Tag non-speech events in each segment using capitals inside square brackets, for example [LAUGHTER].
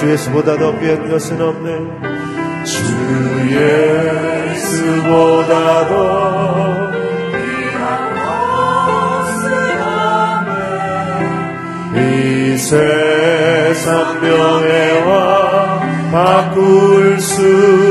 주 예수보다 더 귀한 것은 없네. 주 예수보다 더 귀한 것은 없네. 이 세상 명예와 바꿀 수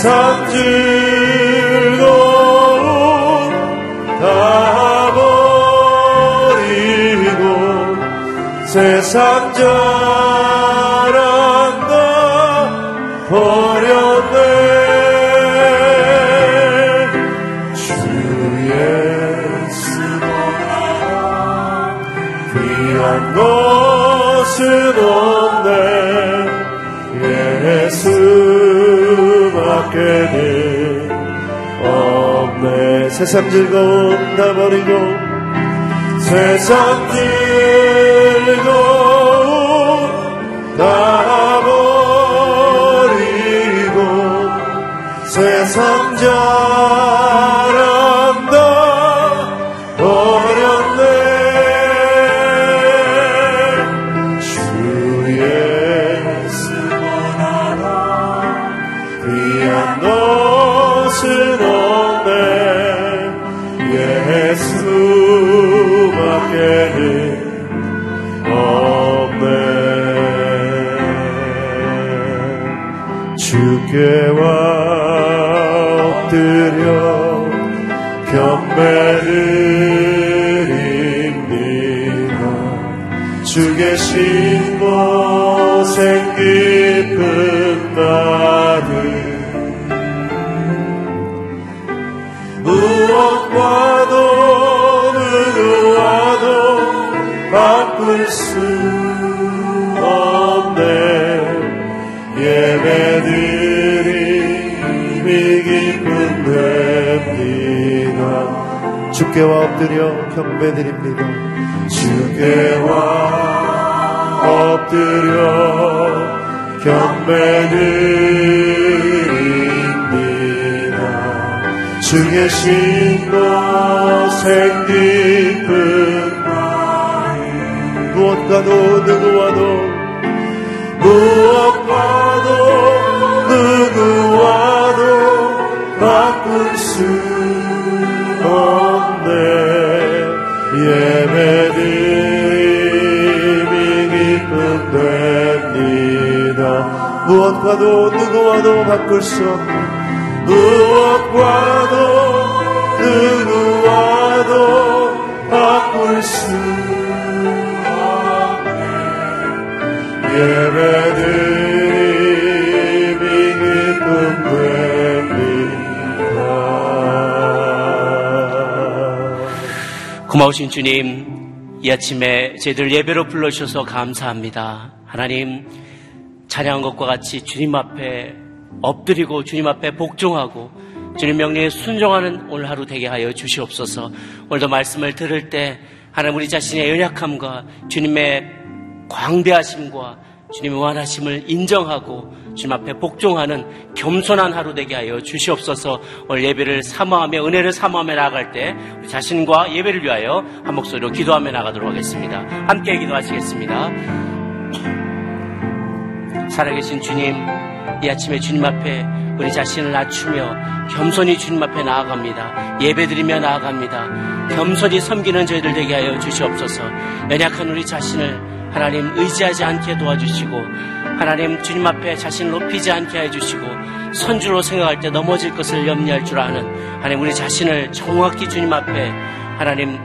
즐거움 다 버리고 세상 자랑 다 버렸네 것은 없 밖에는 없네. 세상 즐거움 다 버리고 세상 즐거움 다 버리고 세상 자 주 계신 곳에 깊은 나를 무엇과도 누구와도 바꿀 수 없네. 예배드림이 기쁨 됩니다 주께와 엎드려 경배드립니다. 주께와 엎드려 경배드립니다. 주 계신 곳에 깊은 마음 무엇과도 누구 무엇과도 누구와도 바꿀 수 없네 무엇과도 누구와도 바꿀 수 없네 예배드림이 기쁨 됩니다. 고마우신 주님 이 아침에 저희들 예배로 불러주셔서 감사합니다. 하나님 찬양한 것과 같이 주님 앞에 엎드리고 주님 앞에 복종하고 주님 명령에 순종하는 오늘 하루 되게 하여 주시옵소서. 오늘도 말씀을 들을 때 하나님 우리 자신의 연약함과 주님의 광대하심과 주님의 원하심을 인정하고 주님 앞에 복종하는 겸손한 하루 되게 하여 주시옵소서 오늘 예배를 사모하며 은혜를 사모하며 나아갈 때 자신과 예배를 위하여 한 목소리로 기도하며 나가도록 하겠습니다. 함께 기도하시겠습니다. 살아계신 주님, 이 아침에 주님 앞에 우리 자신을 낮추며 겸손히 주님 앞에 나아갑니다. 예배드리며 나아갑니다. 겸손히 섬기는 저희들 되게 하여 주시옵소서. 연약한 우리 자신을 하나님 의지하지 않게 도와주시고 하나님 주님 앞에 자신을 높이지 않게 해주시고 선주로 생각할 때 넘어질 것을 염려할 줄 아는 하나님 우리 자신을 정확히 주님 앞에 하나님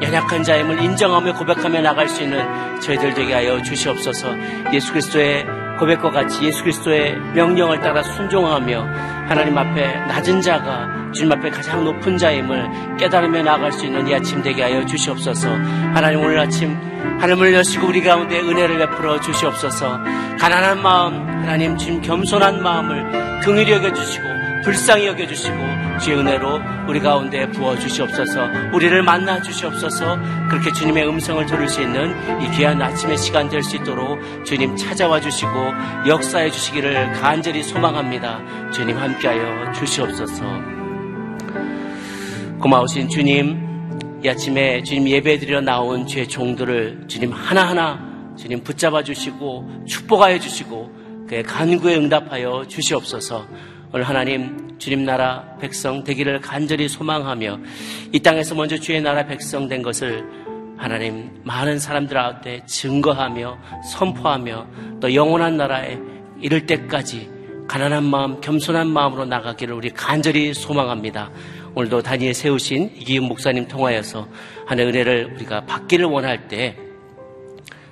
연약한 자임을 인정하며 고백하며 나갈 수 있는 저희들 되게 하여 주시옵소서 예수 그리스도의 고백과 같이 예수 그리스도의 명령을 따라 순종하며 하나님 앞에 낮은 자가 주님 앞에 가장 높은 자임을 깨달으며 나갈 수 있는 이 아침 되게 하여 주시옵소서. 하나님 오늘 아침 하늘을 여시고 우리 가운데 은혜를 베풀어 주시옵소서. 가난한 마음 하나님 주님 겸손한 마음을 긍휼히 여겨 주시고 불쌍히 여겨주시고 주의 은혜로 우리 가운데 부어 주시옵소서 우리를 만나 주시옵소서. 그렇게 주님의 음성을 들을 수 있는 이 귀한 아침의 시간 될 수 있도록 주님 찾아와 주시고 역사해 주시기를 간절히 소망합니다. 주님 함께하여 주시옵소서. 고마우신 주님 이 아침에 주님 예배드려 나온 주의 종들을 주님 하나하나 주님 붙잡아 주시고 축복하여 주시고 그의 간구에 응답하여 주시옵소서 오늘 하나님 주님 나라 백성 되기를 간절히 소망하며 이 땅에서 먼저 주의 나라 백성 된 것을 하나님 많은 사람들한테 증거하며 선포하며 또 영원한 나라에 이를 때까지 가난한 마음, 겸손한 마음으로 나가기를 우리 간절히 소망합니다. 오늘도 다니엘 세우신 이기훈 목사님 통하여서 하나의 은혜를 우리가 받기를 원할 때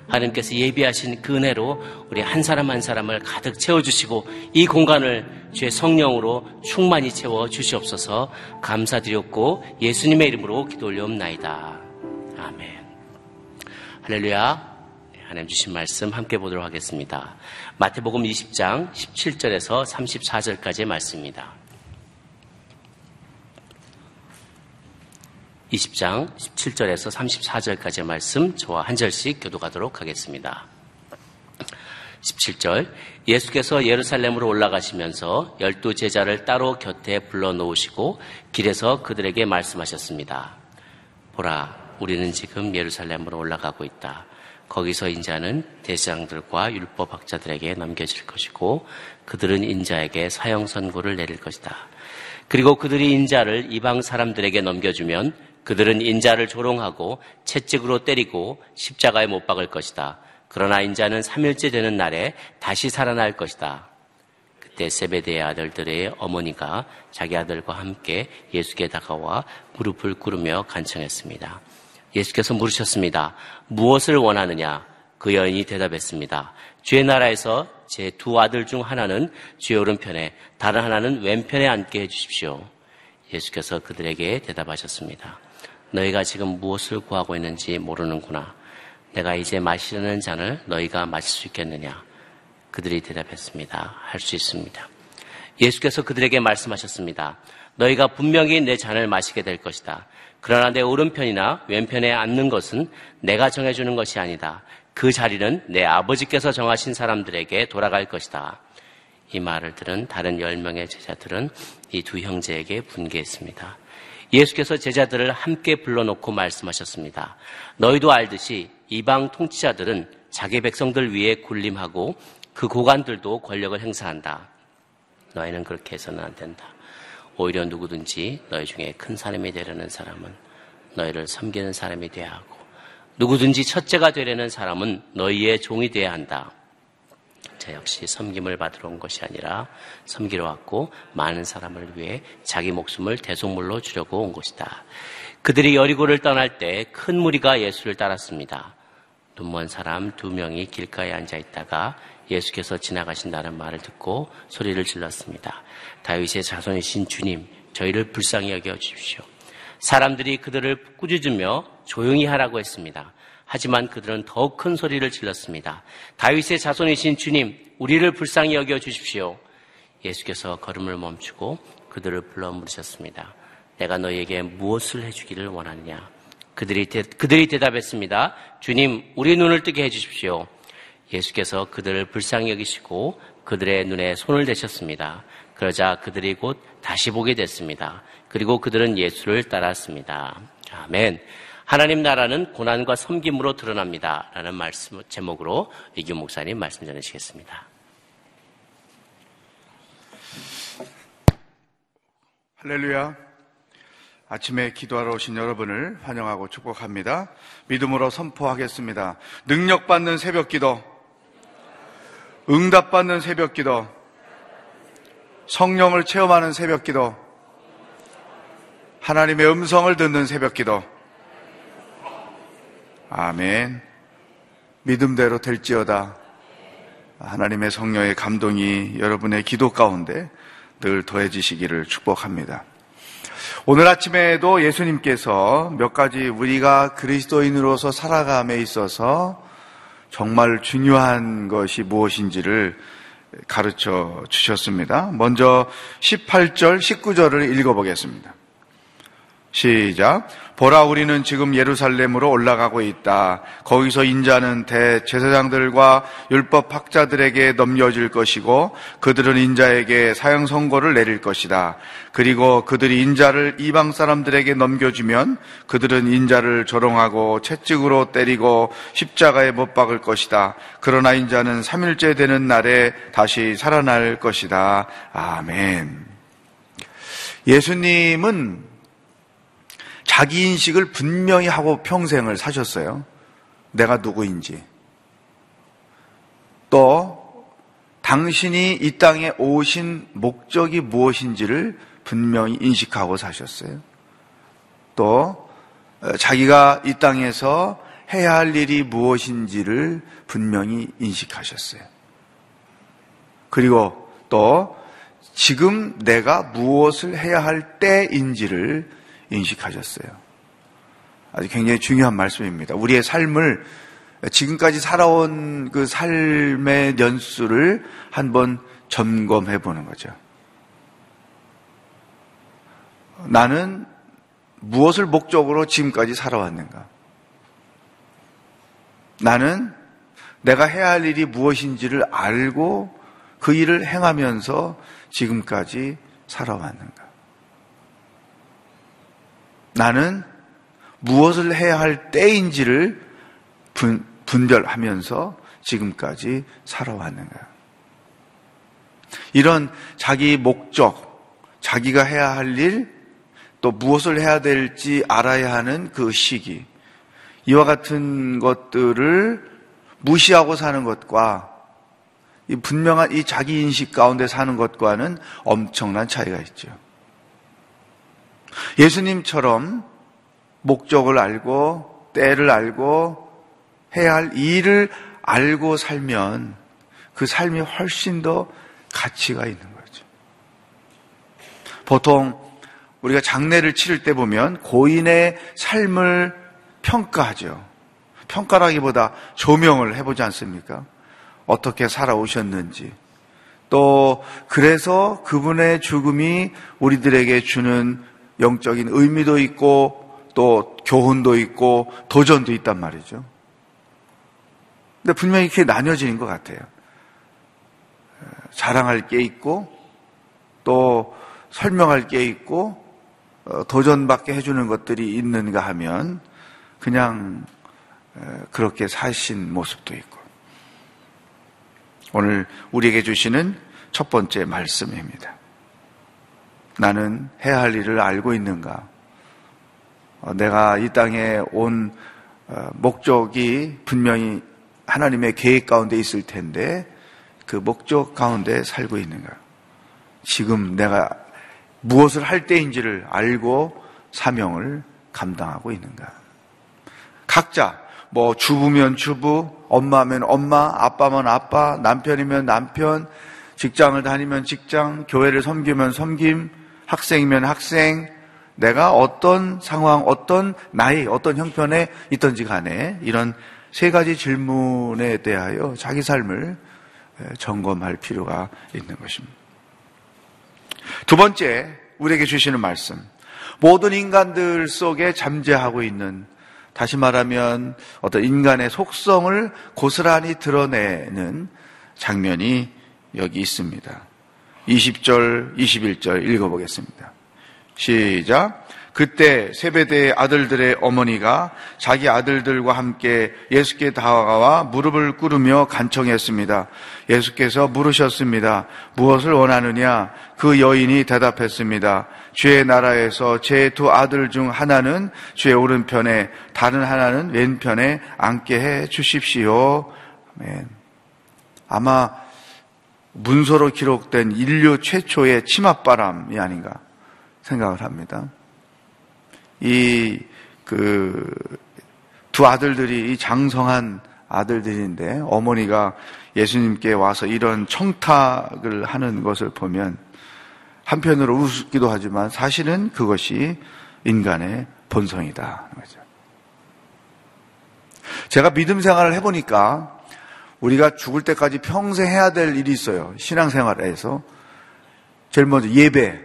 하나님께서 예비하신 그 은혜로 우리 한 사람 한 사람을 가득 채워주시고 이 공간을 주의 성령으로 충만히 채워 주시옵소서 감사드렸고 예수님의 이름으로 기도 올려옵나이다. 아멘. 할렐루야. 하나님 주신 말씀 함께 보도록 하겠습니다. 마태복음 20장 17절에서 34절까지의 말씀입니다. 20장 17절에서 34절까지의 말씀 저와 한 절씩 교도가도록 하겠습니다. 17절 예수께서 예루살렘으로 올라가시면서 열두 제자를 따로 곁에 불러놓으시고 길에서 그들에게 말씀하셨습니다. 보라 우리는 지금 예루살렘으로 올라가고 있다. 거기서 인자는 대장들과 율법학자들에게 넘겨질 것이고 그들은 인자에게 사형 선고를 내릴 것이다. 그리고 그들이 인자를 이방 사람들에게 넘겨주면 그들은 인자를 조롱하고 채찍으로 때리고 십자가에 못 박을 것이다. 그러나 인자는 3일째 되는 날에 다시 살아날 것이다. 그때 세베대의 아들들의 어머니가 자기 아들과 함께 예수께 다가와 무릎을 꿇으며 간청했습니다. 예수께서 물으셨습니다. 무엇을 원하느냐? 그 여인이 대답했습니다. 주의 나라에서 제 두 아들 중 하나는 주의 오른편에 다른 하나는 왼편에 앉게 해주십시오. 예수께서 그들에게 대답하셨습니다. 너희가 지금 무엇을 구하고 있는지 모르는구나. 내가 이제 마시려는 잔을 너희가 마실 수 있겠느냐? 그들이 대답했습니다. 할 수 있습니다. 예수께서 그들에게 말씀하셨습니다. 너희가 분명히 내 잔을 마시게 될 것이다. 그러나 내 오른편이나 왼편에 앉는 것은 내가 정해주는 것이 아니다. 그 자리는 내 아버지께서 정하신 사람들에게 돌아갈 것이다. 이 말을 들은 다른 열 명의 제자들은 이 두 형제에게 분개했습니다. 예수께서 제자들을 함께 불러놓고 말씀하셨습니다. 너희도 알듯이 이방 통치자들은 자기 백성들 위에 군림하고 그 고관들도 권력을 행사한다. 너희는 그렇게 해서는 안 된다. 오히려 누구든지 너희 중에 큰 사람이 되려는 사람은 너희를 섬기는 사람이 되어야 하고 누구든지 첫째가 되려는 사람은 너희의 종이 되어야 한다. 저 역시 섬김을 받으러 온 것이 아니라 섬기러 왔고 많은 사람을 위해 자기 목숨을 대속물로 주려고 온 것이다. 그들이 여리고를 떠날 때 큰 무리가 예수를 따랐습니다. 눈먼 사람 두 명이 길가에 앉아 있다가 예수께서 지나가신다는 말을 듣고 소리를 질렀습니다. 다윗의 자손이신 주님, 저희를 불쌍히 여겨 주십시오. 사람들이 그들을 꾸짖으며 조용히 하라고 했습니다. 하지만 그들은 더 큰 소리를 질렀습니다. 다윗의 자손이신 주님, 우리를 불쌍히 여겨 주십시오. 예수께서 걸음을 멈추고 그들을 불러 물으셨습니다. 내가 너희에게 무엇을 해주기를 원하느냐? 그들이, 대, 그들이 대답했습니다. 주님, 우리 눈을 뜨게 해주십시오. 예수께서 그들을 불쌍히 여기시고 그들의 눈에 손을 대셨습니다. 그러자 그들이 곧 다시 보게 됐습니다. 그리고 그들은 예수를 따랐습니다. 아멘. 하나님 나라는 고난과 섬김으로 드러납니다. 라는 말씀 제목으로 이규 목사님 말씀 전해주시겠습니다. 할렐루야. 아침에 기도하러 오신 여러분을 환영하고 축복합니다. 믿음으로 선포하겠습니다. 능력받는 새벽 기도, 응답받는 새벽 기도, 성령을 체험하는 새벽 기도, 하나님의 음성을 듣는 새벽 기도. 아멘. 믿음대로 될지어다. 하나님의 성령의 감동이 여러분의 기도 가운데 늘 더해지시기를 축복합니다. 오늘 아침에도 예수님께서 몇 가지 우리가 그리스도인으로서 살아감에 있어서 정말 중요한 것이 무엇인지를 가르쳐 주셨습니다. 먼저 18절, 19절을 읽어보겠습니다. 시작. 보라 우리는 지금 예루살렘으로 올라가고 있다. 거기서 인자는 대제사장들과 율법 학자들에게 넘겨질 것이고 그들은 인자에게 사형 선고를 내릴 것이다. 그리고 그들이 인자를 이방 사람들에게 넘겨주면 그들은 인자를 조롱하고 채찍으로 때리고 십자가에 못 박을 것이다. 그러나 인자는 3일째 되는 날에 다시 살아날 것이다. 아멘. 예수님은 자기 인식을 분명히 하고 평생을 사셨어요. 내가 누구인지. 또 당신이 이 땅에 오신 목적이 무엇인지를 분명히 인식하고 사셨어요. 또 어, 자기가 이 땅에서 해야 할 일이 무엇인지를 분명히 인식하셨어요. 그리고 또 지금 내가 무엇을 해야 할 때인지를 인식하셨어요. 아주 굉장히 중요한 말씀입니다. 우리의 삶을 지금까지 살아온 그 삶의 연수를 한번 점검해 보는 거죠. 나는 무엇을 목적으로 지금까지 살아왔는가? 나는 내가 해야 할 일이 무엇인지를 알고 그 일을 행하면서 지금까지 살아왔는가? 나는 무엇을 해야 할 때인지를 분, 분별하면서 지금까지 살아왔는가. 이런 자기 목적, 자기가 해야 할 일, 또 무엇을 해야 될지 알아야 하는 그 시기, 이와 같은 것들을 무시하고 사는 것과 이 분명한 이 자기 인식 가운데 사는 것과는 엄청난 차이가 있죠. 예수님처럼 목적을 알고 때를 알고 해야 할 일을 알고 살면 그 삶이 훨씬 더 가치가 있는 거죠. 보통 우리가 장례를 치를 때 보면 고인의 삶을 평가하죠. 평가라기보다 조명을 해보지 않습니까? 어떻게 살아오셨는지. 또, 그래서 그분의 죽음이 우리들에게 주는 영적인 의미도 있고 또 교훈도 있고 도전도 있단 말이죠. 근데 분명히 이렇게 나뉘어지는 것 같아요. 자랑할 게 있고 또 설명할 게 있고 어, 도전받게 해주는 것들이 있는가 하면 그냥 그렇게 사신 모습도 있고 오늘 우리에게 주시는 첫 번째 말씀입니다. 나는 해야 할 일을 알고 있는가? 어, 내가 이 땅에 온 어, 목적이 분명히 하나님의 계획 가운데 있을 텐데 그 목적 가운데 살고 있는가? 지금 내가 무엇을 할 때인지를 알고 사명을 감당하고 있는가? 각자 뭐 주부면 주부, 엄마면 엄마, 아빠면 아빠, 남편이면 남편, 직장을 다니면 직장, 교회를 섬기면 섬김, 학생이면 학생, 내가 어떤 상황, 어떤 나이, 어떤 형편에 있던지 간에 이런 세 가지 질문에 대하여 자기 삶을 점검할 필요가 있는 것입니다. 두 번째, 우리에게 주시는 말씀. 모든 인간들 속에 잠재하고 있는 다시 말하면 어떤 인간의 속성을 고스란히 드러내는 장면이 여기 있습니다. 20절, 21절 읽어보겠습니다. 시작. 그때 세베대의 아들들의 어머니가 자기 아들들과 함께 예수께 다가와 무릎을 꿇으며 간청했습니다. 예수께서 물으셨습니다. 무엇을 원하느냐? 그 여인이 대답했습니다. 주의 나라에서 제 두 아들 중 하나는 주의 오른편에 다른 하나는 왼편에 앉게 해 주십시오. 아멘. 아마 문서로 기록된 인류 최초의 치맛바람이 아닌가 생각을 합니다. 이, 그, 두 아들들이 이 장성한 아들들인데 어머니가 예수님께 와서 이런 청탁을 하는 것을 보면 한편으로 우습기도 하지만 사실은 그것이 인간의 본성이다. 제가 믿음 생활을 해보니까 우리가 죽을 때까지 평생 해야 될 일이 있어요. 신앙생활에서. 제일 먼저 예배.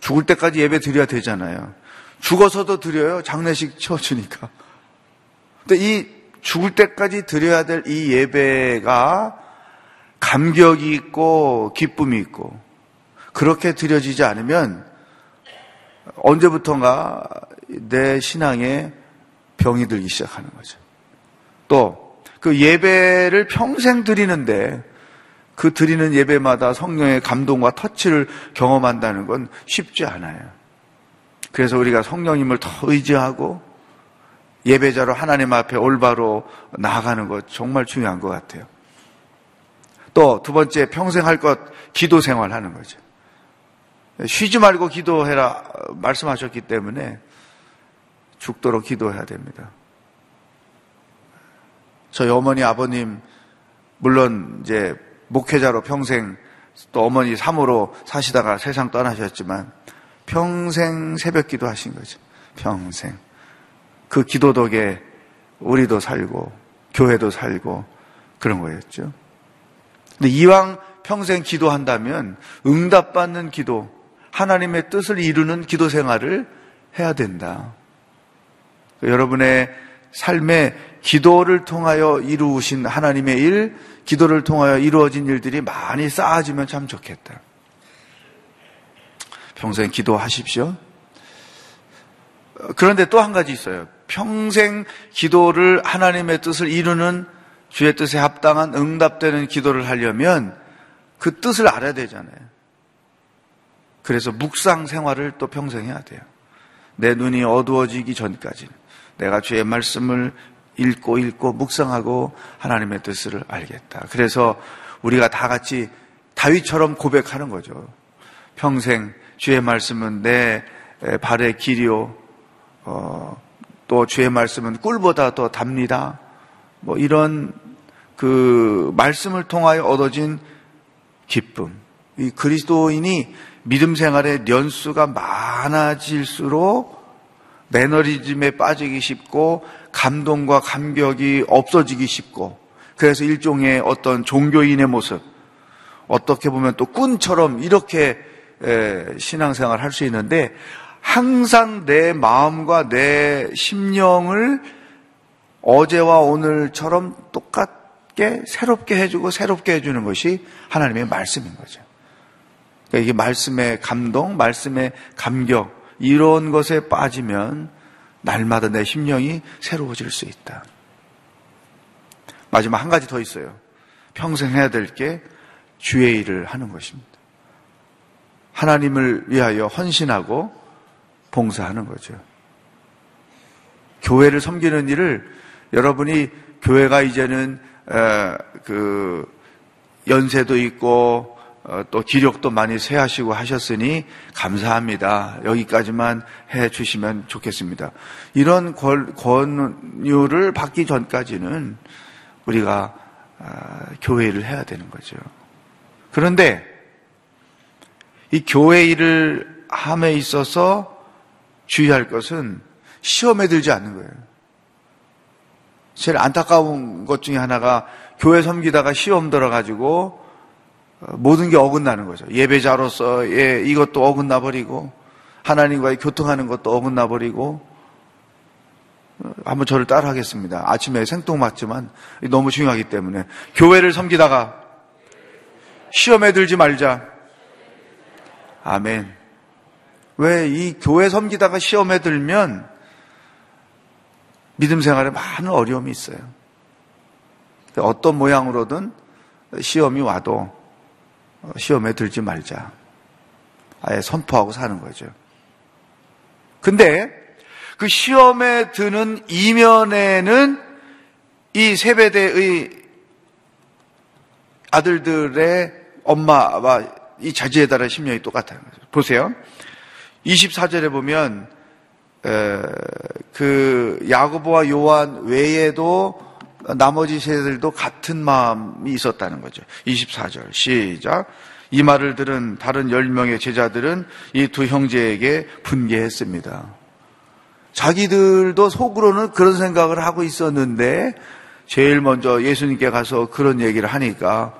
죽을 때까지 예배 드려야 되잖아요. 죽어서도 드려요. 장례식 치워주니까. 근데 이 죽을 때까지 드려야 될 이 예배가 감격이 있고 기쁨이 있고 그렇게 드려지지 않으면 언제부턴가 내 신앙에 병이 들기 시작하는 거죠. 또 그 예배를 평생 드리는데 그 드리는 예배마다 성령의 감동과 터치를 경험한다는 건 쉽지 않아요. 그래서 우리가 성령님을 더 의지하고 예배자로 하나님 앞에 올바로 나아가는 것 정말 중요한 것 같아요. 또 두 번째 평생 할 것 기도 생활 하는 거죠. 쉬지 말고 기도해라 말씀하셨기 때문에 죽도록 기도해야 됩니다. 저희 어머니 아버님 물론 이제 목회자로 평생 또 어머니 사모로 사시다가 세상 떠나셨지만 평생 새벽 기도 하신 거죠. 평생. 그 기도 덕에 우리도 살고 교회도 살고 그런 거였죠. 근데 이왕 평생 기도한다면 응답받는 기도, 하나님의 뜻을 이루는 기도 생활을 해야 된다. 여러분의 삶에 기도를 통하여 이루신 하나님의 일, 기도를 통하여 이루어진 일들이 많이 쌓아지면 참 좋겠다. 평생 기도하십시오. 그런데 또 한 가지 있어요. 평생 기도를 하나님의 뜻을 이루는 주의 뜻에 합당한 응답되는 기도를 하려면 그 뜻을 알아야 되잖아요. 그래서 묵상 생활을 또 평생 해야 돼요. 내 눈이 어두워지기 전까지는 내가 주의 말씀을 읽고 읽고 묵상하고 하나님의 뜻을 알겠다. 그래서 우리가 다 같이 다윗처럼 고백하는 거죠. 평생 주의 말씀은 내 발의 길이요. 어, 또 주의 말씀은 꿀보다 더 답니다. 뭐 이런 그 말씀을 통하여 얻어진 기쁨. 이 그리스도인이 믿음 생활의 연수가 많아질수록 매너리즘에 빠지기 쉽고 감동과 감격이 없어지기 쉽고 그래서 일종의 어떤 종교인의 모습 어떻게 보면 또 꾼처럼 이렇게 신앙생활 할 수 있는데 항상 내 마음과 내 심령을 어제와 오늘처럼 똑같게 새롭게 해주고 새롭게 해주는 것이 하나님의 말씀인 거죠. 그러니까 이게 말씀의 감동, 말씀의 감격, 이런 것에 빠지면 날마다 내 심령이 새로워질 수 있다. 마지막 한 가지 더 있어요. 평생 해야 될 게 주의 일을 하는 것입니다. 하나님을 위하여 헌신하고 봉사하는 거죠. 교회를 섬기는 일을 여러분이 교회가 이제는 그 연세도 있고 어, 또 기력도 많이 세하시고 하셨으니 감사합니다. 여기까지만 해 주시면 좋겠습니다. 이런 권유를 받기 전까지는 우리가 아, 교회 를 해야 되는 거죠. 그런데 이 교회 일을 함에 있어서 주의할 것은 시험에 들지 않는 거예요. 제일 안타까운 것 중에 하나가 교회 섬기다가 시험 들어가지고 모든 게 어긋나는 거죠. 예배자로서의 이것도 어긋나 버리고 하나님과의 교통하는 것도 어긋나 버리고 한번 저를 따라 하겠습니다. 아침에 생뚱맞지만 너무 중요하기 때문에 교회를 섬기다가 시험에 들지 말자. 아멘. 왜 이 교회 섬기다가 시험에 들면 믿음 생활에 많은 어려움이 있어요. 어떤 모양으로든 시험이 와도 시험에 들지 말자. 아예 선포하고 사는 거죠. 근데 그 시험에 드는 이면에는 이 세배대의 아들들의 엄마와 이 자지에 따른 심령이 똑같다는 거죠. 보세요. 24절에 보면 그 야고보와 요한 외에도 나머지 세들도 같은 마음이 있었다는 거죠. 24절 시작. 이 말을 들은 다른 10명의 제자들은 이 두 형제에게 분개했습니다. 자기들도 속으로는 그런 생각을 하고 있었는데 제일 먼저 예수님께 가서 그런 얘기를 하니까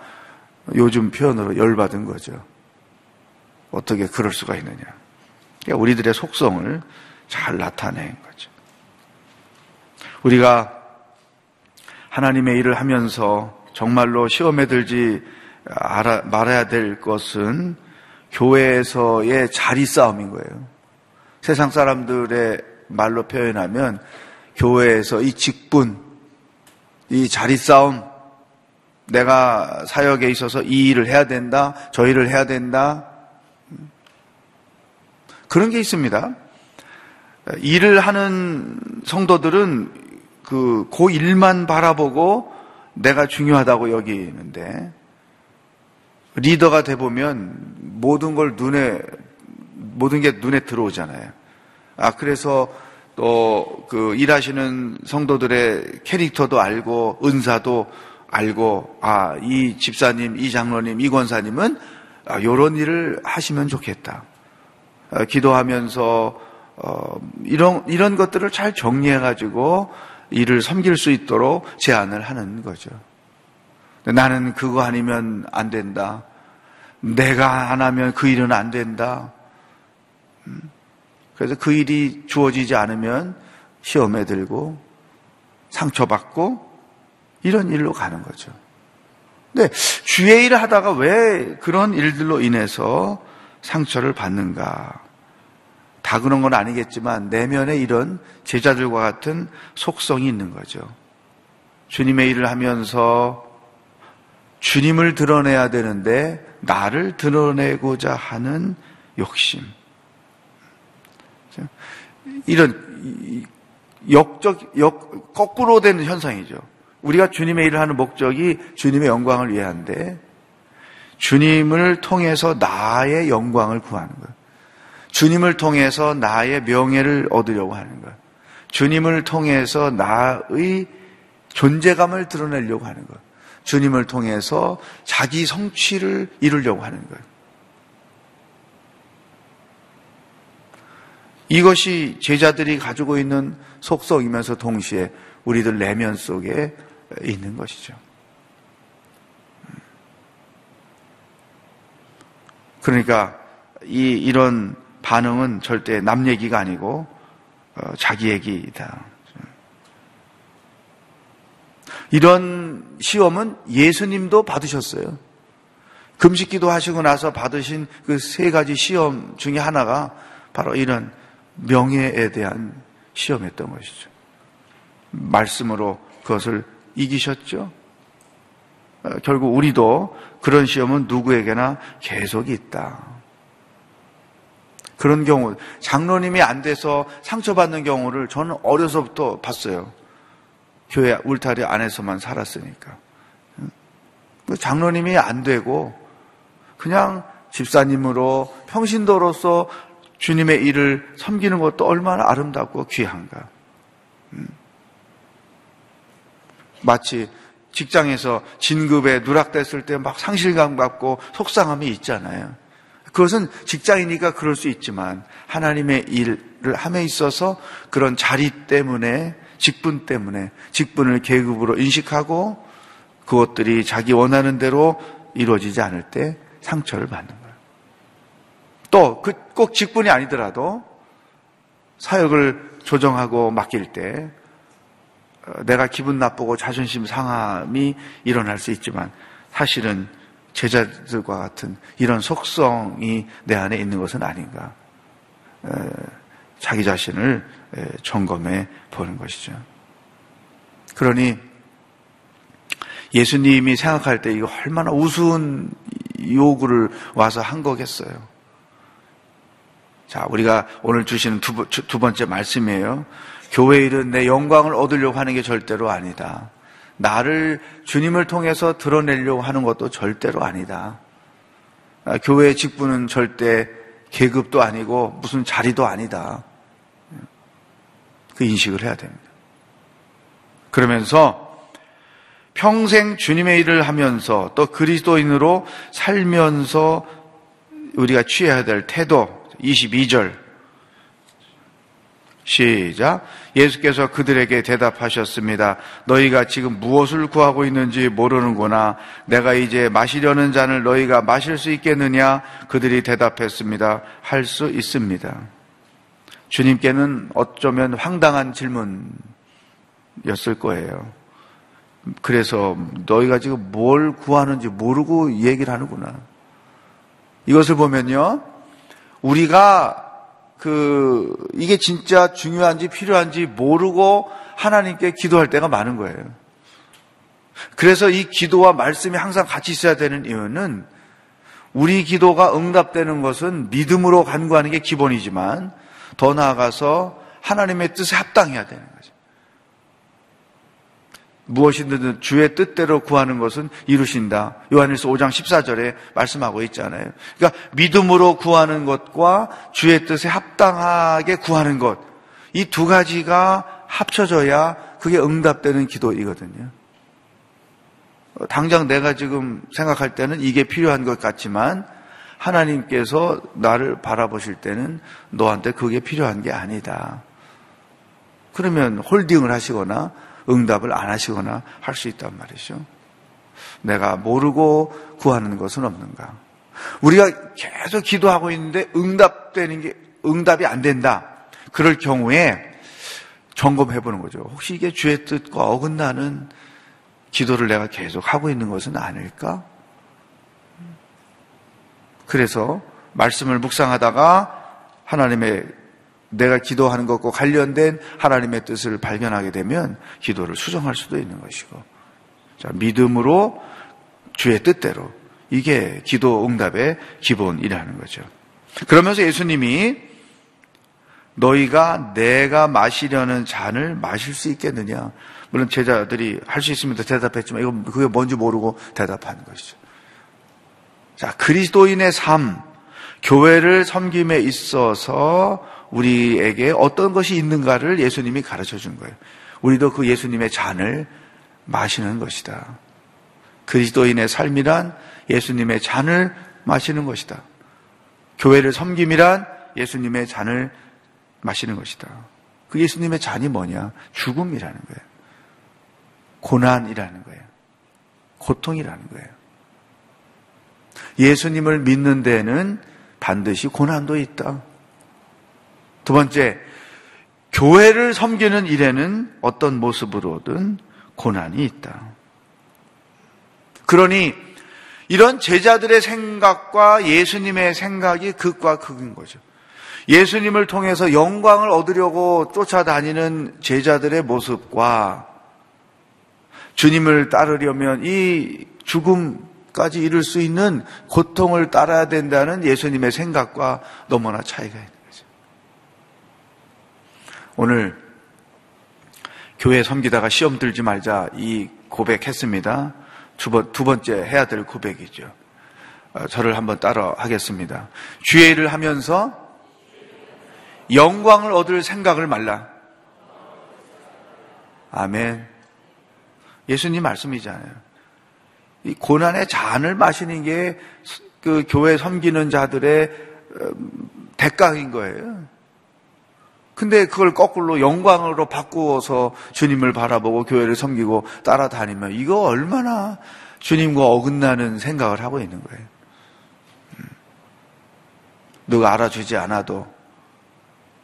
요즘 표현으로 열받은 거죠. 어떻게 그럴 수가 있느냐. 그러니까 우리들의 속성을 잘 나타낸 거죠. 우리가 하나님의 일을 하면서 정말로 시험에 들지 알아, 말아야 될 것은 교회에서의 자리 싸움인 거예요. 세상 사람들의 말로 표현하면 교회에서 이 직분, 이 자리 싸움, 내가 사역에 있어서 이 일을 해야 된다, 저 일을 해야 된다. 그런 게 있습니다. 일을 하는 성도들은 그, 그 일만 바라보고 내가 중요하다고 여기는데, 리더가 돼 보면 모든 걸 눈에, 모든 게 눈에 들어오잖아요. 아, 그래서 또 그 일하시는 성도들의 캐릭터도 알고, 은사도 알고, 아, 이 집사님, 이 장로님, 이 권사님은 아, 요런 일을 하시면 좋겠다. 아, 기도하면서, 어, 이런, 이런 것들을 잘 정리해 가지고 일을 섬길 수 있도록 제안을 하는 거죠. 나는 그거 아니면 안 된다. 내가 안 하면 그 일은 안 된다. 음. 그래서 그 일이 주어지지 않으면 시험에 들고 상처받고 이런 일로 가는 거죠. 근데 주의 일을 하다가 왜 그런 일들로 인해서 상처를 받는가? 다 그런 건 아니겠지만 내면에 이런 제자들과 같은 속성이 있는 거죠. 주님의 일을 하면서 주님을 드러내야 되는데 나를 드러내고자 하는 욕심. 이런 역적, 역, 거꾸로 되는 현상이죠. 우리가 주님의 일을 하는 목적이 주님의 영광을 위한데 주님을 통해서 나의 영광을 구하는 거예요. 주님을 통해서 나의 명예를 얻으려고 하는 거예요. 주님을 통해서 나의 존재감을 드러내려고 하는 거예요. 주님을 통해서 자기 성취를 이루려고 하는 거예요. 이것이 제자들이 가지고 있는 속성이면서 동시에 우리들 내면 속에 있는 것이죠. 그러니까 이 이런 반응은 절대 남 얘기가 아니고 어, 자기 얘기이다. 이런 시험은 예수님도 받으셨어요. 금식기도 하시고 나서 받으신 그 세 가지 시험 중에 하나가 바로 이런 명예에 대한 시험이었던 것이죠. 말씀으로 그것을 이기셨죠. 어, 결국 우리도 그런 시험은 누구에게나 계속 있다. 그런 경우, 장로님이 안 돼서 상처받는 경우를 저는 어려서부터 봤어요. 교회 울타리 안에서만 살았으니까. 그 장로님이 안 되고, 그냥 집사님으로 평신도로서 주님의 일을 섬기는 것도 얼마나 아름답고 귀한가. 음. 마치 직장에서 진급에 누락됐을 때 막 상실감 갖고 속상함이 있잖아요. 그것은 직장이니까 그럴 수 있지만 하나님의 일을 함에 있어서 그런 자리 때문에 직분 때문에 직분을 계급으로 인식하고 그것들이 자기 원하는 대로 이루어지지 않을 때 상처를 받는 거예요. 또 그 꼭 직분이 아니더라도 사역을 조정하고 맡길 때 어, 내가 기분 나쁘고 자존심 상함이 일어날 수 있지만 사실은 제자들과 같은 이런 속성이 내 안에 있는 것은 아닌가. 자기 자신을 점검해 보는 것이죠. 그러니 예수님이 생각할 때 이거 얼마나 우스운 요구를 와서 한 거겠어요. 자, 우리가 오늘 주시는 두, 두 번째 말씀이에요. 교회 일은 내 영광을 얻으려고 하는 게 절대로 아니다. 나를 주님을 통해서 드러내려고 하는 것도 절대로 아니다. 아, 교회의 직분은 절대 계급도 아니고 무슨 자리도 아니다. 그 인식을 해야 됩니다. 그러면서 평생 주님의 일을 하면서 또 그리스도인으로 살면서 우리가 취해야 될 태도 22절 시작. 예수께서 그들에게 대답하셨습니다. 너희가 지금 무엇을 구하고 있는지 모르는구나. 내가 이제 마시려는 잔을 너희가 마실 수 있겠느냐? 그들이 대답했습니다. 할 수 있습니다. 주님께는 어쩌면 황당한 질문이었을 거예요. 그래서 너희가 지금 뭘 구하는지 모르고 얘기를 하는구나. 이것을 보면요. 우리가 그 이게 진짜 중요한지 필요한지 모르고 하나님께 기도할 때가 많은 거예요. 그래서 이 기도와 말씀이 항상 같이 있어야 되는 이유는 우리 기도가 응답되는 것은 믿음으로 간구하는 게 기본이지만 더 나아가서 하나님의 뜻에 합당해야 되는 거죠. 무엇이든 주의 뜻대로 구하는 것은 이루신다. 요한일서 5장 14절에 말씀하고 있잖아요. 그러니까 믿음으로 구하는 것과 주의 뜻에 합당하게 구하는 것. 이 두 가지가 합쳐져야 그게 응답되는 기도이거든요. 당장 내가 지금 생각할 때는 이게 필요한 것 같지만 하나님께서 나를 바라보실 때는 너한테 그게 필요한 게 아니다. 그러면 홀딩을 하시거나 응답을 안 하시거나 할 수 있단 말이죠. 내가 모르고 구하는 것은 없는가? 우리가 계속 기도하고 있는데 응답되는 게 응답이 안 된다. 그럴 경우에 점검해 보는 거죠. 혹시 이게 주의 뜻과 어긋나는 기도를 내가 계속 하고 있는 것은 아닐까? 그래서 말씀을 묵상하다가 하나님의 내가 기도하는 것과 관련된 하나님의 뜻을 발견하게 되면 기도를 수정할 수도 있는 것이고. 자, 믿음으로 주의 뜻대로. 이게 기도 응답의 기본이라는 거죠. 그러면서 예수님이 너희가 내가 마시려는 잔을 마실 수 있겠느냐? 물론 제자들이 할 수 있으면 대답했지만 이거 그게 뭔지 모르고 대답하는 것이죠. 자, 그리스도인의 삶, 교회를 섬김에 있어서 우리에게 어떤 것이 있는가를 예수님이 가르쳐 준 거예요. 우리도 그 예수님의 잔을 마시는 것이다. 그리스도인의 삶이란 예수님의 잔을 마시는 것이다. 교회를 섬김이란 예수님의 잔을 마시는 것이다. 그 예수님의 잔이 뭐냐? 죽음이라는 거예요. 고난이라는 거예요. 고통이라는 거예요. 예수님을 믿는 데는 반드시 고난도 있다. 두 번째, 교회를 섬기는 일에는 어떤 모습으로든 고난이 있다. 그러니 이런 제자들의 생각과 예수님의 생각이 극과 극인 거죠. 예수님을 통해서 영광을 얻으려고 쫓아다니는 제자들의 모습과 주님을 따르려면 이 죽음까지 이룰 수 있는 고통을 따라야 된다는 예수님의 생각과 너무나 차이가 거죠. 오늘 교회 섬기다가 시험 들지 말자 이 고백했습니다. 두, 번, 두 번째 해야 될 고백이죠. 어, 저를 한번 따라 하겠습니다. 주의 일을 하면서 영광을 얻을 생각을 말라. 아멘. 예수님 말씀이잖아요. 이 고난의 잔을 마시는 게 그 교회 섬기는 자들의 어, 대가인 거예요. 근데 그걸 거꾸로 영광으로 바꾸어서 주님을 바라보고 교회를 섬기고 따라다니면 이거 얼마나 주님과 어긋나는 생각을 하고 있는 거예요. 음. 누가 알아주지 않아도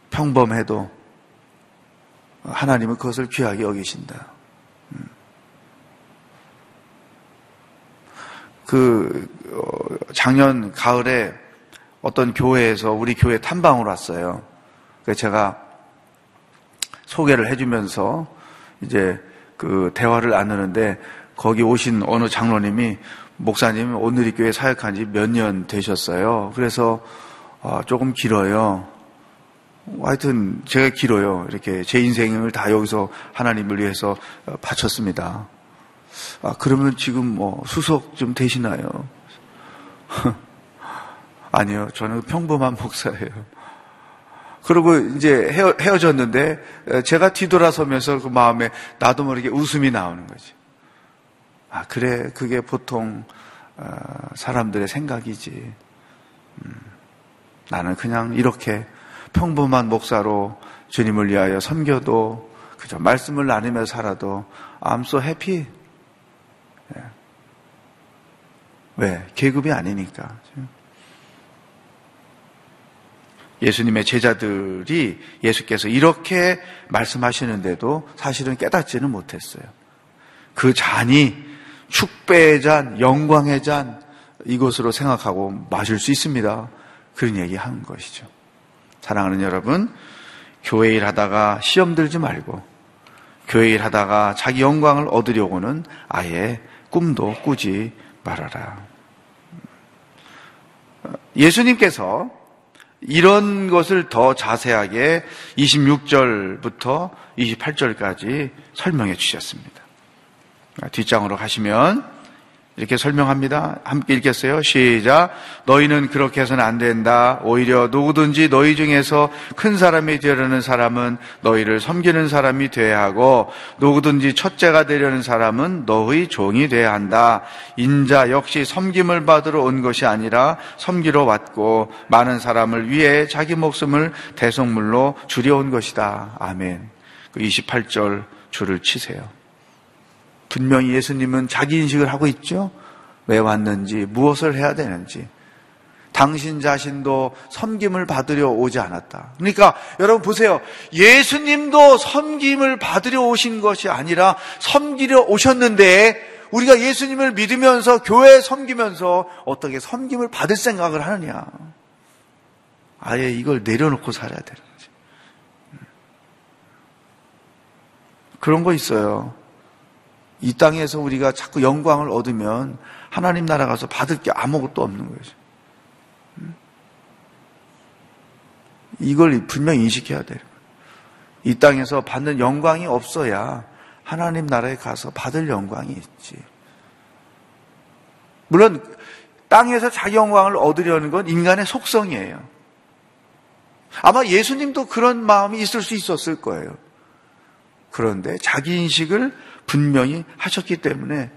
평범해도 하나님은 그것을 귀하게 여기신다. 음. 그 어, 작년 가을에 어떤 교회에서 우리 교회 탐방을 왔어요. 그래서 제가 소개를 해주면서 이제 그 대화를 나누는데 거기 오신 어느 장로님이 목사님 오늘이 교회 사역한 지 몇 년 되셨어요. 그래서 어, 조금 길어요. 하여튼 제가 길어요. 이렇게 제 인생을 다 여기서 하나님을 위해서 어, 바쳤습니다. 아, 그러면 지금 뭐 수석 좀 되시나요? [LAUGHS] 아니요. 저는 평범한 목사예요. 그리고 이제 헤어, 헤어졌는데 제가 뒤돌아서면서 그 마음에 나도 모르게 웃음이 나오는 거지. 아, 그래. 그게 보통 어, 사람들의 생각이지. 음, 나는 그냥 이렇게 평범한 목사로 주님을 위하여 섬겨도 그저 말씀을 나누며 살아도 I'm so happy. 예. 왜? 계급이 아니니까. 예수님의 제자들이 예수께서 이렇게 말씀하시는데도 사실은 깨닫지는 못했어요. 그 잔이 축배의 잔, 영광의 잔, 이것으로 생각하고 마실 수 있습니다. 그런 얘기 하는 것이죠. 사랑하는 여러분, 교회 일 하다가 시험 들지 말고, 교회 일 하다가 자기 영광을 얻으려고는 아예 꿈도 꾸지 말아라. 예수님께서 이런 것을 더 자세하게 26절부터 28절까지 설명해 주셨습니다. 뒷장으로 가시면 이렇게 설명합니다. 함께 읽겠어요. 시작. 너희는 그렇게 해서는 안 된다. 오히려 누구든지 너희 중에서 큰 사람이 되려는 사람은 너희를 섬기는 사람이 돼야 하고 누구든지 첫째가 되려는 사람은 너희 종이 돼야 한다. 인자 역시 섬김을 받으러 온 것이 아니라 섬기러 왔고 많은 사람을 위해 자기 목숨을 대속물로 줄여온 것이다. 아멘. 그 28절 줄을 치세요. 분명히 예수님은 자기 인식을 하고 있죠. 왜 왔는지, 무엇을 해야 되는지. 당신 자신도 섬김을 받으려 오지 않았다. 그러니까 여러분 보세요. 예수님도 섬김을 받으려 오신 것이 아니라 섬기려 오셨는데 우리가 예수님을 믿으면서 교회에 섬기면서 어떻게 섬김을 받을 생각을 하느냐. 아예 이걸 내려놓고 살아야 되는 거지. 그런 거 있어요. 이 땅에서 우리가 자꾸 영광을 얻으면 하나님 나라 가서 받을 게 아무것도 없는 거죠. 이걸 분명히 인식해야 돼요. 이 땅에서 받는 영광이 없어야 하나님 나라에 가서 받을 영광이 있지. 물론 땅에서 자기 영광을 얻으려는 건 인간의 속성이에요. 아마 예수님도 그런 마음이 있을 수 있었을 거예요. 그런데 자기 인식을 분명히 하셨기 때문에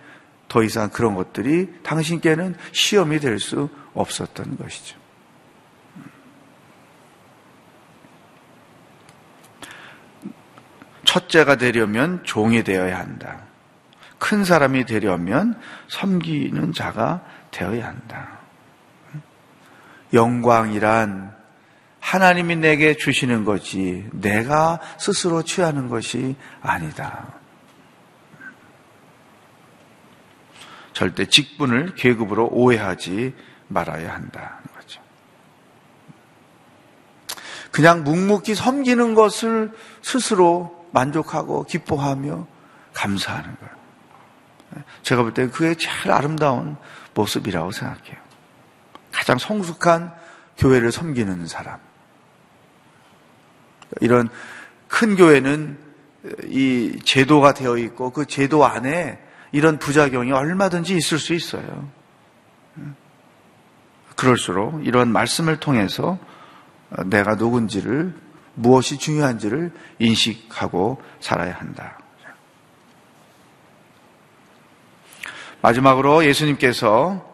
더 이상 그런 것들이 당신께는 시험이 될 수 없었던 것이죠. 첫째가 되려면 종이 되어야 한다. 큰 사람이 되려면 섬기는 자가 되어야 한다. 영광이란 하나님이 내게 주시는 거지 내가 스스로 취하는 것이 아니다. 절대 직분을 계급으로 오해하지 말아야 한다는 거죠. 그냥 묵묵히 섬기는 것을 스스로 만족하고 기뻐하며 감사하는 거예요. 제가 볼 때 그게 제일 아름다운 모습이라고 생각해요. 가장 성숙한 교회를 섬기는 사람. 이런 큰 교회는 이 제도가 되어 있고 그 제도 안에 이런 부작용이 얼마든지 있을 수 있어요. 그럴수록 이런 말씀을 통해서 내가 누군지를 무엇이 중요한지를 인식하고 살아야 한다. 마지막으로 예수님께서 어,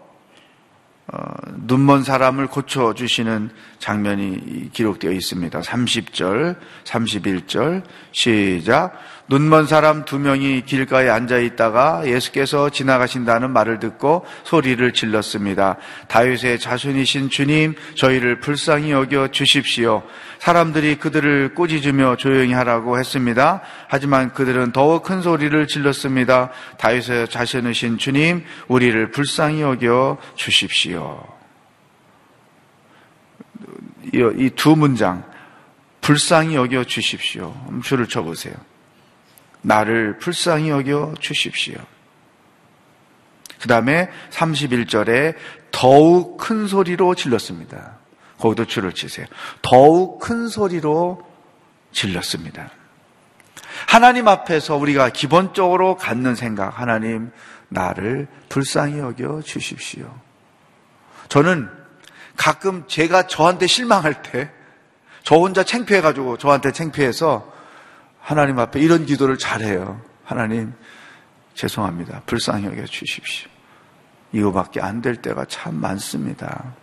눈먼 사람을 고쳐주시는 장면이 기록되어 있습니다. 30절, 31절, 시작. 눈먼 사람 두 명이 길가에 앉아 있다가 예수께서 지나가신다는 말을 듣고 소리를 질렀습니다. 다윗의 자손이신 주님, 저희를 불쌍히 여겨 주십시오. 사람들이 그들을 꾸짖으며 조용히 하라고 했습니다. 하지만 그들은 더욱 큰 소리를 질렀습니다. 다윗의 자손이신 주님, 우리를 불쌍히 여겨 주십시오. 이 두 문장, 불쌍히 여겨 주십시오. 줄을 쳐보세요. 나를 불쌍히 여겨 주십시오. 그 다음에 31절에 더욱 큰 소리로 질렀습니다. 거기도 줄을 치세요. 더욱 큰 소리로 질렀습니다. 하나님 앞에서 우리가 기본적으로 갖는 생각, 하나님, 나를 불쌍히 여겨 주십시오. 저는 가끔 제가 저한테 실망할 때, 저 혼자 창피해가지고 저한테 창피해서 하나님 앞에 이런 기도를 잘해요. 하나님, 죄송합니다. 불쌍히 여겨 주십시오. 이거밖에 안 될 때가 참 많습니다.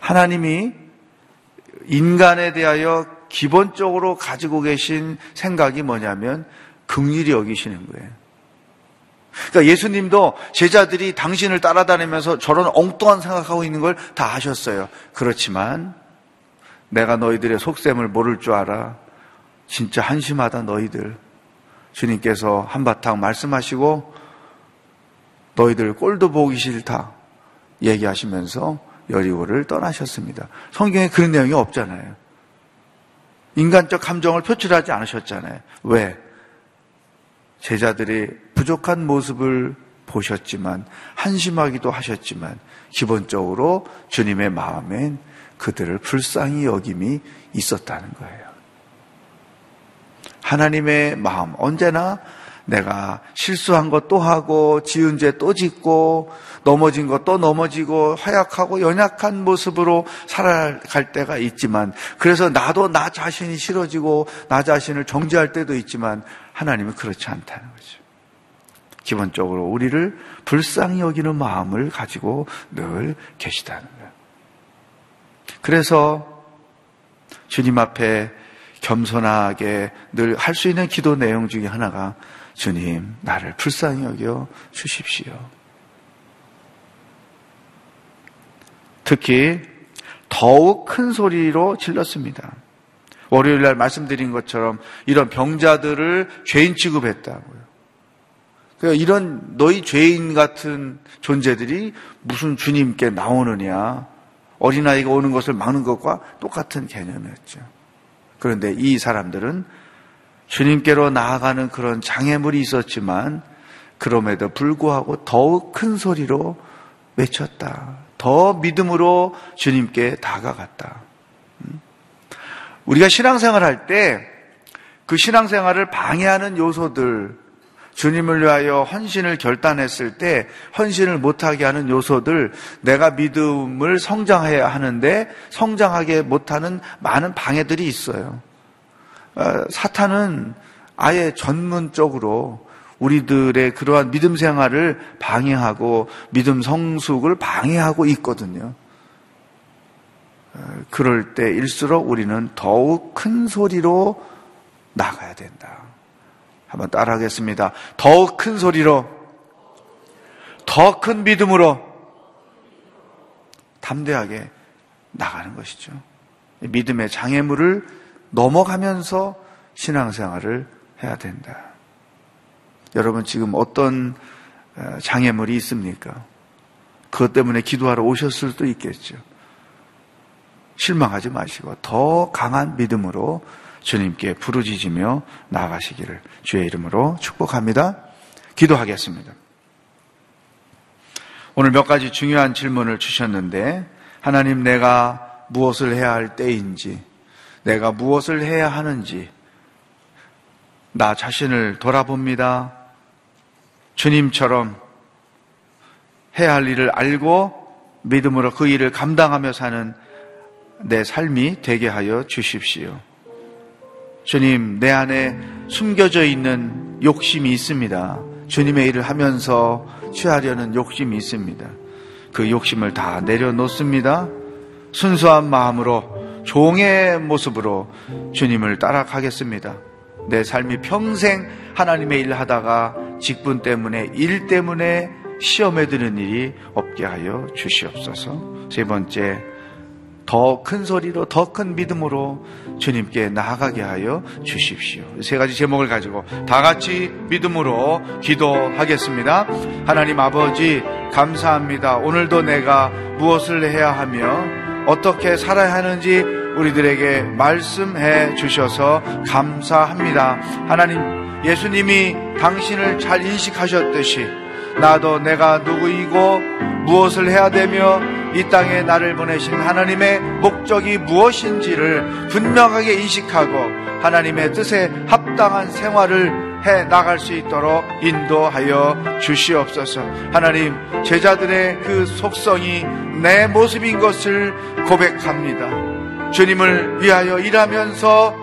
하나님이 인간에 대하여 기본적으로 가지고 계신 생각이 뭐냐면 극률이 여기시는 거예요. 그러니까 예수님도 제자들이 당신을 따라다니면서 저런 엉뚱한 생각하고 있는 걸 다 아셨어요. 그렇지만 내가 너희들의 속셈을 모를 줄 알아. 진짜 한심하다 너희들. 주님께서 한바탕 말씀하시고 너희들 꼴도 보기 싫다 얘기하시면서 여리고를 떠나셨습니다. 성경에 그런 내용이 없잖아요. 인간적 감정을 표출하지 않으셨잖아요. 왜? 제자들이 부족한 모습을 보셨지만 한심하기도 하셨지만 기본적으로 주님의 마음엔 그들을 불쌍히 여김이 있었다는 거예요. 하나님의 마음, 언제나 내가 실수한 것 또 하고, 지은 죄 또 짓고, 넘어진 것 또 넘어지고, 허약하고 연약한 모습으로 살아갈 때가 있지만, 그래서 나도 나 자신이 싫어지고, 나 자신을 정죄할 때도 있지만, 하나님은 그렇지 않다는 거죠. 기본적으로 우리를 불쌍히 여기는 마음을 가지고 늘 계시다는 거예요. 그래서 주님 앞에 겸손하게 늘 할 수 있는 기도 내용 중에 하나가 주님, 나를 불쌍히 여겨 주십시오. 특히 더욱 큰 소리로 질렀습니다. 월요일 날 말씀드린 것처럼 이런 병자들을 죄인 취급했다고요. 그러니까 이런 너희 죄인 같은 존재들이 무슨 주님께 나오느냐. 어린아이가 오는 것을 막는 것과 똑같은 개념이었죠. 그런데 이 사람들은 주님께로 나아가는 그런 장애물이 있었지만 그럼에도 불구하고 더욱 큰 소리로 외쳤다. 더 믿음으로 주님께 다가갔다. 음? 우리가 신앙생활 할 때 그 신앙생활을 방해하는 요소들, 주님을 위하여 헌신을 결단했을 때 헌신을 못하게 하는 요소들, 내가 믿음을 성장해야 하는데 성장하게 못하는 많은 방해들이 있어요. 어, 사탄은 아예 전문적으로 우리들의 그러한 믿음 생활을 방해하고 믿음 성숙을 방해하고 있거든요. 어, 그럴 때일수록 우리는 더욱 큰 소리로 나가야 된다. 한번 따라하겠습니다. 더욱 큰 소리로, 더 큰 믿음으로 담대하게 나가는 것이죠. 믿음의 장애물을 넘어가면서 신앙생활을 해야 된다. 여러분 지금 어떤 어, 장애물이 있습니까? 그것 때문에 기도하러 오셨을 수도 있겠죠. 실망하지 마시고 더 강한 믿음으로 주님께 부르짖으며 나아가시기를 주의 이름으로 축복합니다. 기도하겠습니다. 오늘 몇 가지 중요한 질문을 주셨는데 하나님 내가 무엇을 해야 할 때인지 내가 무엇을 해야 하는지 나 자신을 돌아봅니다. 주님처럼 해야 할 일을 알고 믿음으로 그 일을 감당하며 사는 내 삶이 되게 하여 주십시오. 주님, 내 안에 숨겨져 있는 욕심이 있습니다. 주님의 일을 하면서 취하려는 욕심이 있습니다. 그 욕심을 다 내려놓습니다. 순수한 마음으로 종의 모습으로 주님을 따라가겠습니다. 내 삶이 평생 하나님의 일을 하다가 직분 때문에 일 때문에 시험에 드는 일이 없게 하여 주시옵소서. 세 번째, 더 큰 소리로 더 큰 믿음으로 주님께 나아가게 하여 주십시오. 세 가지 제목을 가지고 다 같이 믿음으로 기도하겠습니다. 하나님 아버지 감사합니다. 오늘도 내가 무엇을 해야 하며 어떻게 살아야 하는지 우리들에게 말씀해 주셔서 감사합니다. 하나님 예수님이 당신을 잘 인식하셨듯이 나도 내가 누구이고 무엇을 해야 되며 이 땅에 나를 보내신 하나님의 목적이 무엇인지를 분명하게 인식하고 하나님의 뜻에 합당한 생활을 해 나갈 수 있도록 인도하여 주시옵소서. 하나님, 제자들의 그 속성이 내 모습인 것을 고백합니다. 주님을 위하여 일하면서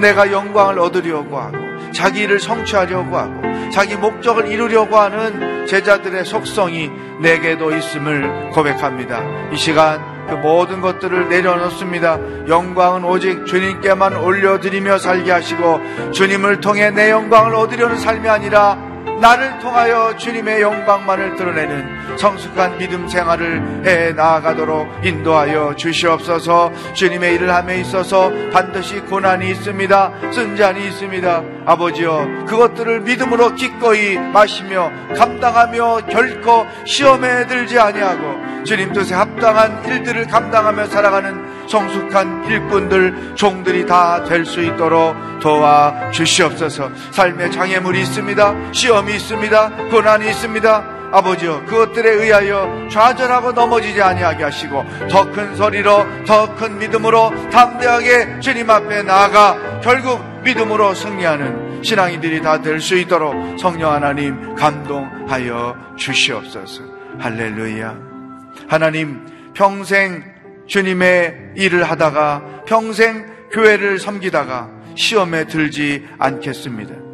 내가 영광을 얻으려고 하고 자기 일을 성취하려고 하고 자기 목적을 이루려고 하는 제자들의 속성이 내게도 있음을 고백합니다. 이 시간 그 모든 것들을 내려놓습니다. 영광은 오직 주님께만 올려드리며 살게 하시고 주님을 통해 내 영광을 얻으려는 삶이 아니라 나를 통하여 주님의 영광만을 드러내는 성숙한 믿음 생활을 해 나아가도록 인도하여 주시옵소서 주님의 일을 함에 있어서 반드시 고난이 있습니다. 쓴잔이 있습니다. 아버지여 그것들을 믿음으로 기꺼이 마시며 감당하며 결코 시험에 들지 아니하고 주님 뜻에 합당한 일들을 감당하며 살아가는 성숙한 일꾼들 종들이 다 될 수 있도록 도와 주시옵소서. 삶의 장애물이 있습니다. 시험 이 있습니다. 고난이 있습니다. 아버지여 그것들에 의하여 좌절하고 넘어지지 아니하게 하시고 더 큰 소리로 더 큰 믿음으로 담대하게 주님 앞에 나아가 결국 믿음으로 승리하는 신앙이들이 다 될 수 있도록 성령 하나님 감동하여 주시옵소서. 할렐루야. 하나님 평생 주님의 일을 하다가 평생 교회를 섬기다가 시험에 들지 않겠습니다.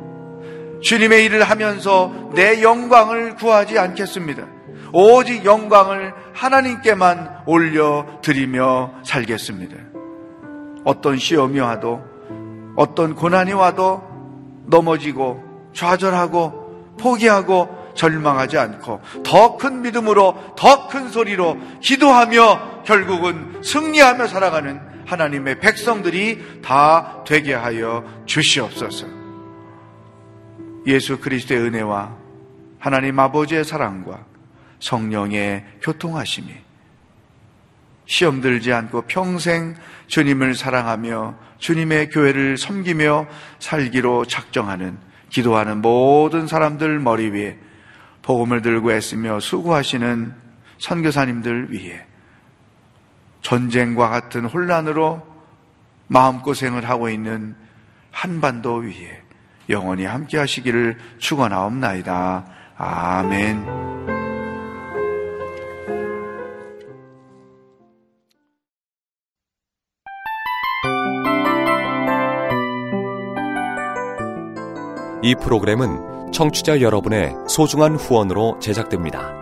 주님의 일을 하면서 내 영광을 구하지 않겠습니다. 오직 영광을 하나님께만 올려드리며 살겠습니다. 어떤 시험이 와도 어떤 고난이 와도 넘어지고 좌절하고 포기하고 절망하지 않고 더 큰 믿음으로 더 큰 소리로 기도하며 결국은 승리하며 살아가는 하나님의 백성들이 다 되게 하여 주시옵소서. 예수 그리스도의 은혜와 하나님 아버지의 사랑과 성령의 교통하심이 시험 들지 않고 평생 주님을 사랑하며 주님의 교회를 섬기며 살기로 작정하는 기도하는 모든 사람들 머리 위에 복음을 들고 애쓰며 수고하시는 선교사님들 위해 전쟁과 같은 혼란으로 마음고생을 하고 있는 한반도 위에 영원히 함께 하시기를 축원하옵나이다. 아멘. 이 프로그램은 청취자 여러분의 소중한 후원으로 제작됩니다.